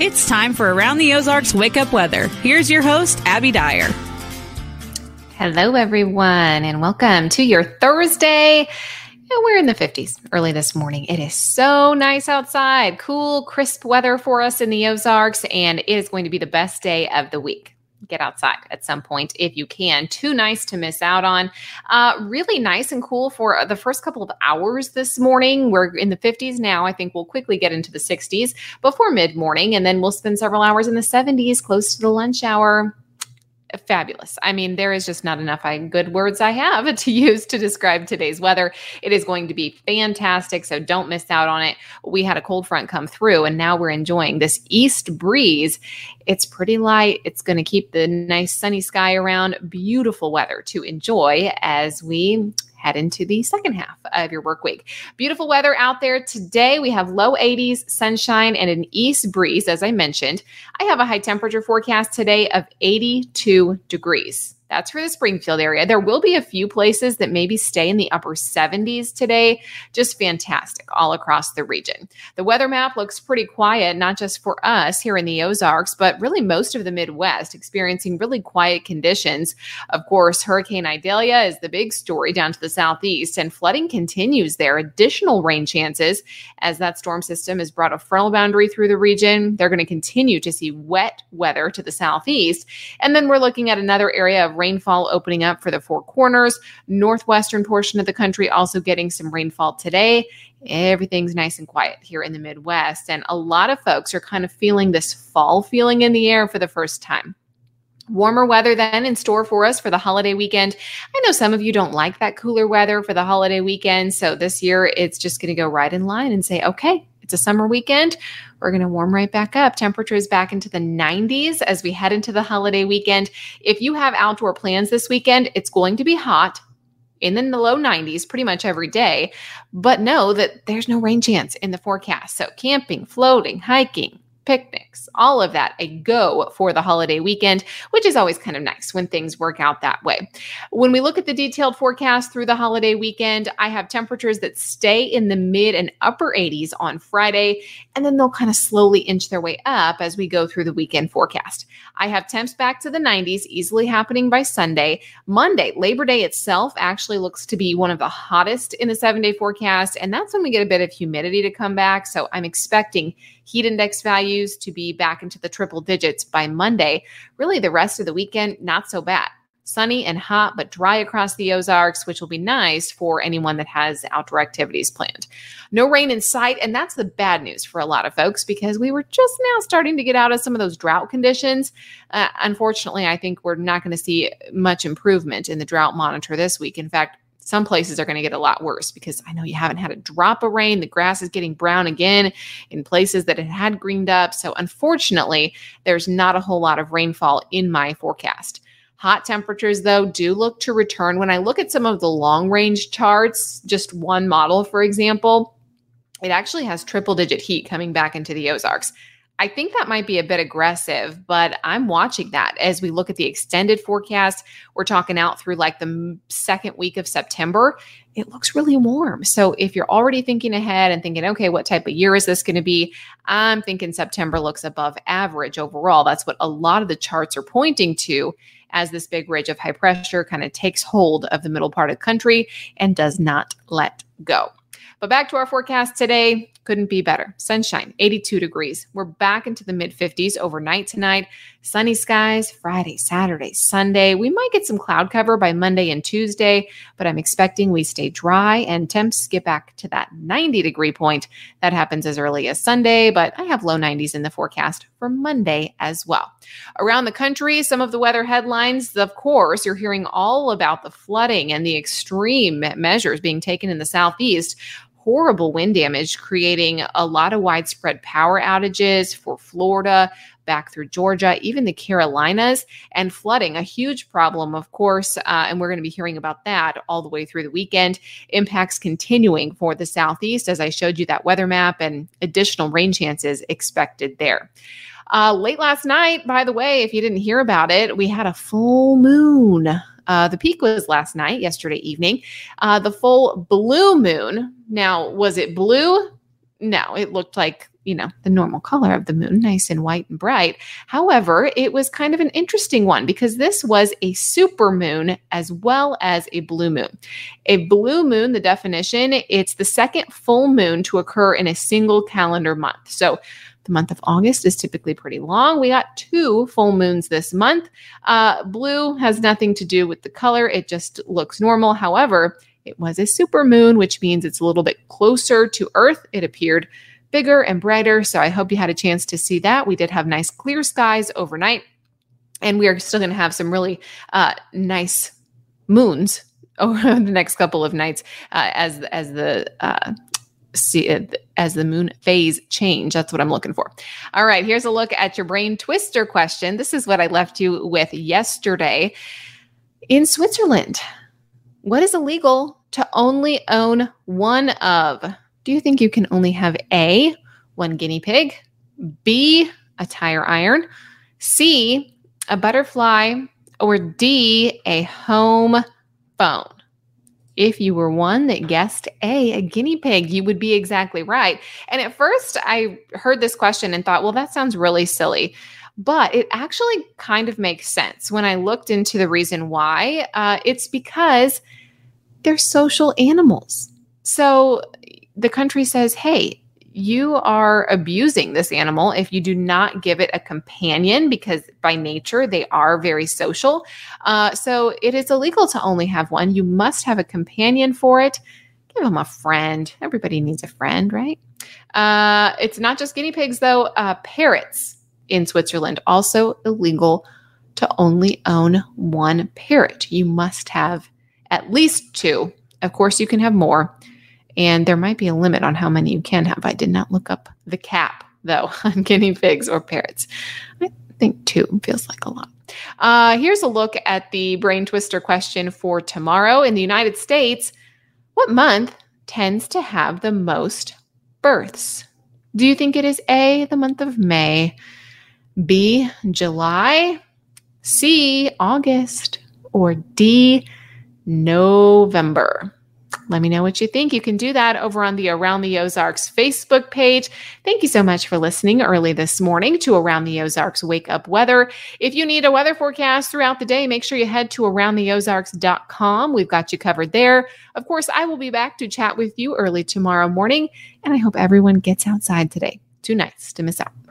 It's time for Around the Ozarks Wake Up Weather. Here's your host, Abby Dyer. Hello, everyone, and welcome to your Thursday. we're in the 50s early this morning. It is so nice outside, cool, crisp weather for us in the Ozarks, and it is going to be the best day of the week get outside at some point if you can. Too nice to miss out on. Uh, really nice and cool for the first couple of hours this morning. We're in the 50s now. I think we'll quickly get into the 60s before mid morning, and then we'll spend several hours in the 70s close to the lunch hour fabulous. I mean, there is just not enough good words I have to use to describe today's weather. It is going to be fantastic, so don't miss out on it. We had a cold front come through, and now we're enjoying this east breeze. It's pretty light. It's going to keep the nice sunny sky around. Beautiful weather to enjoy as we head into the second half of your work week. Beautiful weather out there today. We have low 80s, sunshine, and an east breeze, as I mentioned. I have a high temperature forecast today of 82 degrees. That's for the Springfield area. There will be a few places that maybe stay in the upper 70s today. Just fantastic all across the region. The weather map looks pretty quiet, not just for us here in the Ozarks, but really most of the Midwest experiencing really quiet conditions. Of course, Hurricane Idalia is the big story down to the southeast, and flooding continues there. Additional rain chances as that storm system has brought a frontal boundary through the region. They're going to continue to see wet weather to the southeast. And then we're looking at another area of rainfall opening up for the Four Corners, northwestern portion of the country also getting some rainfall today. Everything's nice and quiet here in the Midwest. And a lot of folks are kind of feeling this fall feeling in the air for the first time. Warmer weather then in store for us for the holiday weekend. I know some of you don't like that cooler weather for the holiday weekend. So this year it's just going to go right in line and say, okay, it's a summer weekend. We're going to warm right back up. Temperatures back into the 90s as we head into the holiday weekend. If you have outdoor plans this weekend, it's going to be hot in the low 90s pretty much every day. But know that there's no rain chance in the forecast. So, camping, floating, hiking, picnics, all of that a go for the holiday weekend, which is always kind of nice when things work out that way. When we look at the detailed forecast through the holiday weekend, I have temperatures that stay in the mid and upper 80s on Friday, and then they'll kind of slowly inch their way up as we go through the weekend forecast. I have temps back to the 90s, easily happening by Sunday. Monday, Labor Day itself, actually looks to be one of the hottest in the seven day forecast, and that's when we get a bit of humidity to come back. So I'm expecting heat index values to be back into the triple digits by Monday. Really, the rest of the weekend, not so bad. Sunny and hot, but dry across the Ozarks, which will be nice for anyone that has outdoor activities planned. No rain in sight, and that's the bad news for a lot of folks because we were just now starting to get out of some of those drought conditions. Uh, unfortunately, I think we're not going to see much improvement in the drought monitor this week. In fact, some places are going to get a lot worse because I know you haven't had a drop of rain. The grass is getting brown again in places that it had greened up. So, unfortunately, there's not a whole lot of rainfall in my forecast. Hot temperatures, though, do look to return. When I look at some of the long range charts, just one model, for example, it actually has triple digit heat coming back into the Ozarks. I think that might be a bit aggressive, but I'm watching that as we look at the extended forecast. We're talking out through like the second week of September. It looks really warm. So if you're already thinking ahead and thinking, okay, what type of year is this going to be? I'm thinking September looks above average overall. That's what a lot of the charts are pointing to as this big ridge of high pressure kind of takes hold of the middle part of the country and does not let go. But back to our forecast today. Couldn't be better. Sunshine, 82 degrees. We're back into the mid 50s overnight tonight. Sunny skies Friday, Saturday, Sunday. We might get some cloud cover by Monday and Tuesday, but I'm expecting we stay dry and temps get back to that 90 degree point. That happens as early as Sunday, but I have low 90s in the forecast for Monday as well. Around the country, some of the weather headlines, of course, you're hearing all about the flooding and the extreme measures being taken in the southeast horrible wind damage, creating a lot of widespread power outages for Florida, back through Georgia, even the Carolinas, and flooding, a huge problem, of course. Uh, and we're going to be hearing about that all the way through the weekend. Impacts continuing for the Southeast, as I showed you that weather map, and additional rain chances expected there. Uh, late last night, by the way, if you didn't hear about it, we had a full moon. Uh, the peak was last night, yesterday evening. Uh, the full blue moon. Now, was it blue? No, it looked like you know, the normal color of the moon, nice and white and bright. However, it was kind of an interesting one because this was a super moon as well as a blue moon. A blue moon, the definition, it's the second full moon to occur in a single calendar month. So the month of August is typically pretty long. We got two full moons this month. Uh, blue has nothing to do with the color, it just looks normal. However, it was a super moon, which means it's a little bit closer to Earth. It appeared bigger and brighter. So I hope you had a chance to see that. We did have nice clear skies overnight, and we are still going to have some really uh, nice moons over the next couple of nights uh, as as the uh, see it as the moon phase change. That's what I'm looking for. All right, here's a look at your brain twister question. This is what I left you with yesterday. In Switzerland, what is illegal to only own one of? Do you think you can only have A, one guinea pig, B, a tire iron, C, a butterfly, or D, a home phone? If you were one that guessed A, a guinea pig, you would be exactly right. And at first, I heard this question and thought, well, that sounds really silly. But it actually kind of makes sense when I looked into the reason why. Uh, it's because they're social animals. So the country says, hey, you are abusing this animal if you do not give it a companion because by nature they are very social. Uh, so it is illegal to only have one. You must have a companion for it. Give them a friend. Everybody needs a friend, right? Uh, it's not just guinea pigs, though. Uh, parrots in Switzerland also illegal to only own one parrot. You must have at least two. Of course, you can have more. And there might be a limit on how many you can have. I did not look up the cap, though, on guinea pigs or parrots. I think two feels like a lot. Uh, here's a look at the brain twister question for tomorrow. In the United States, what month tends to have the most births? Do you think it is A, the month of May, B, July, C, August, or D, November? Let me know what you think. You can do that over on the Around the Ozarks Facebook page. Thank you so much for listening early this morning to Around the Ozarks Wake Up Weather. If you need a weather forecast throughout the day, make sure you head to aroundtheozarks.com. We've got you covered there. Of course, I will be back to chat with you early tomorrow morning, and I hope everyone gets outside today. Too nice to miss out.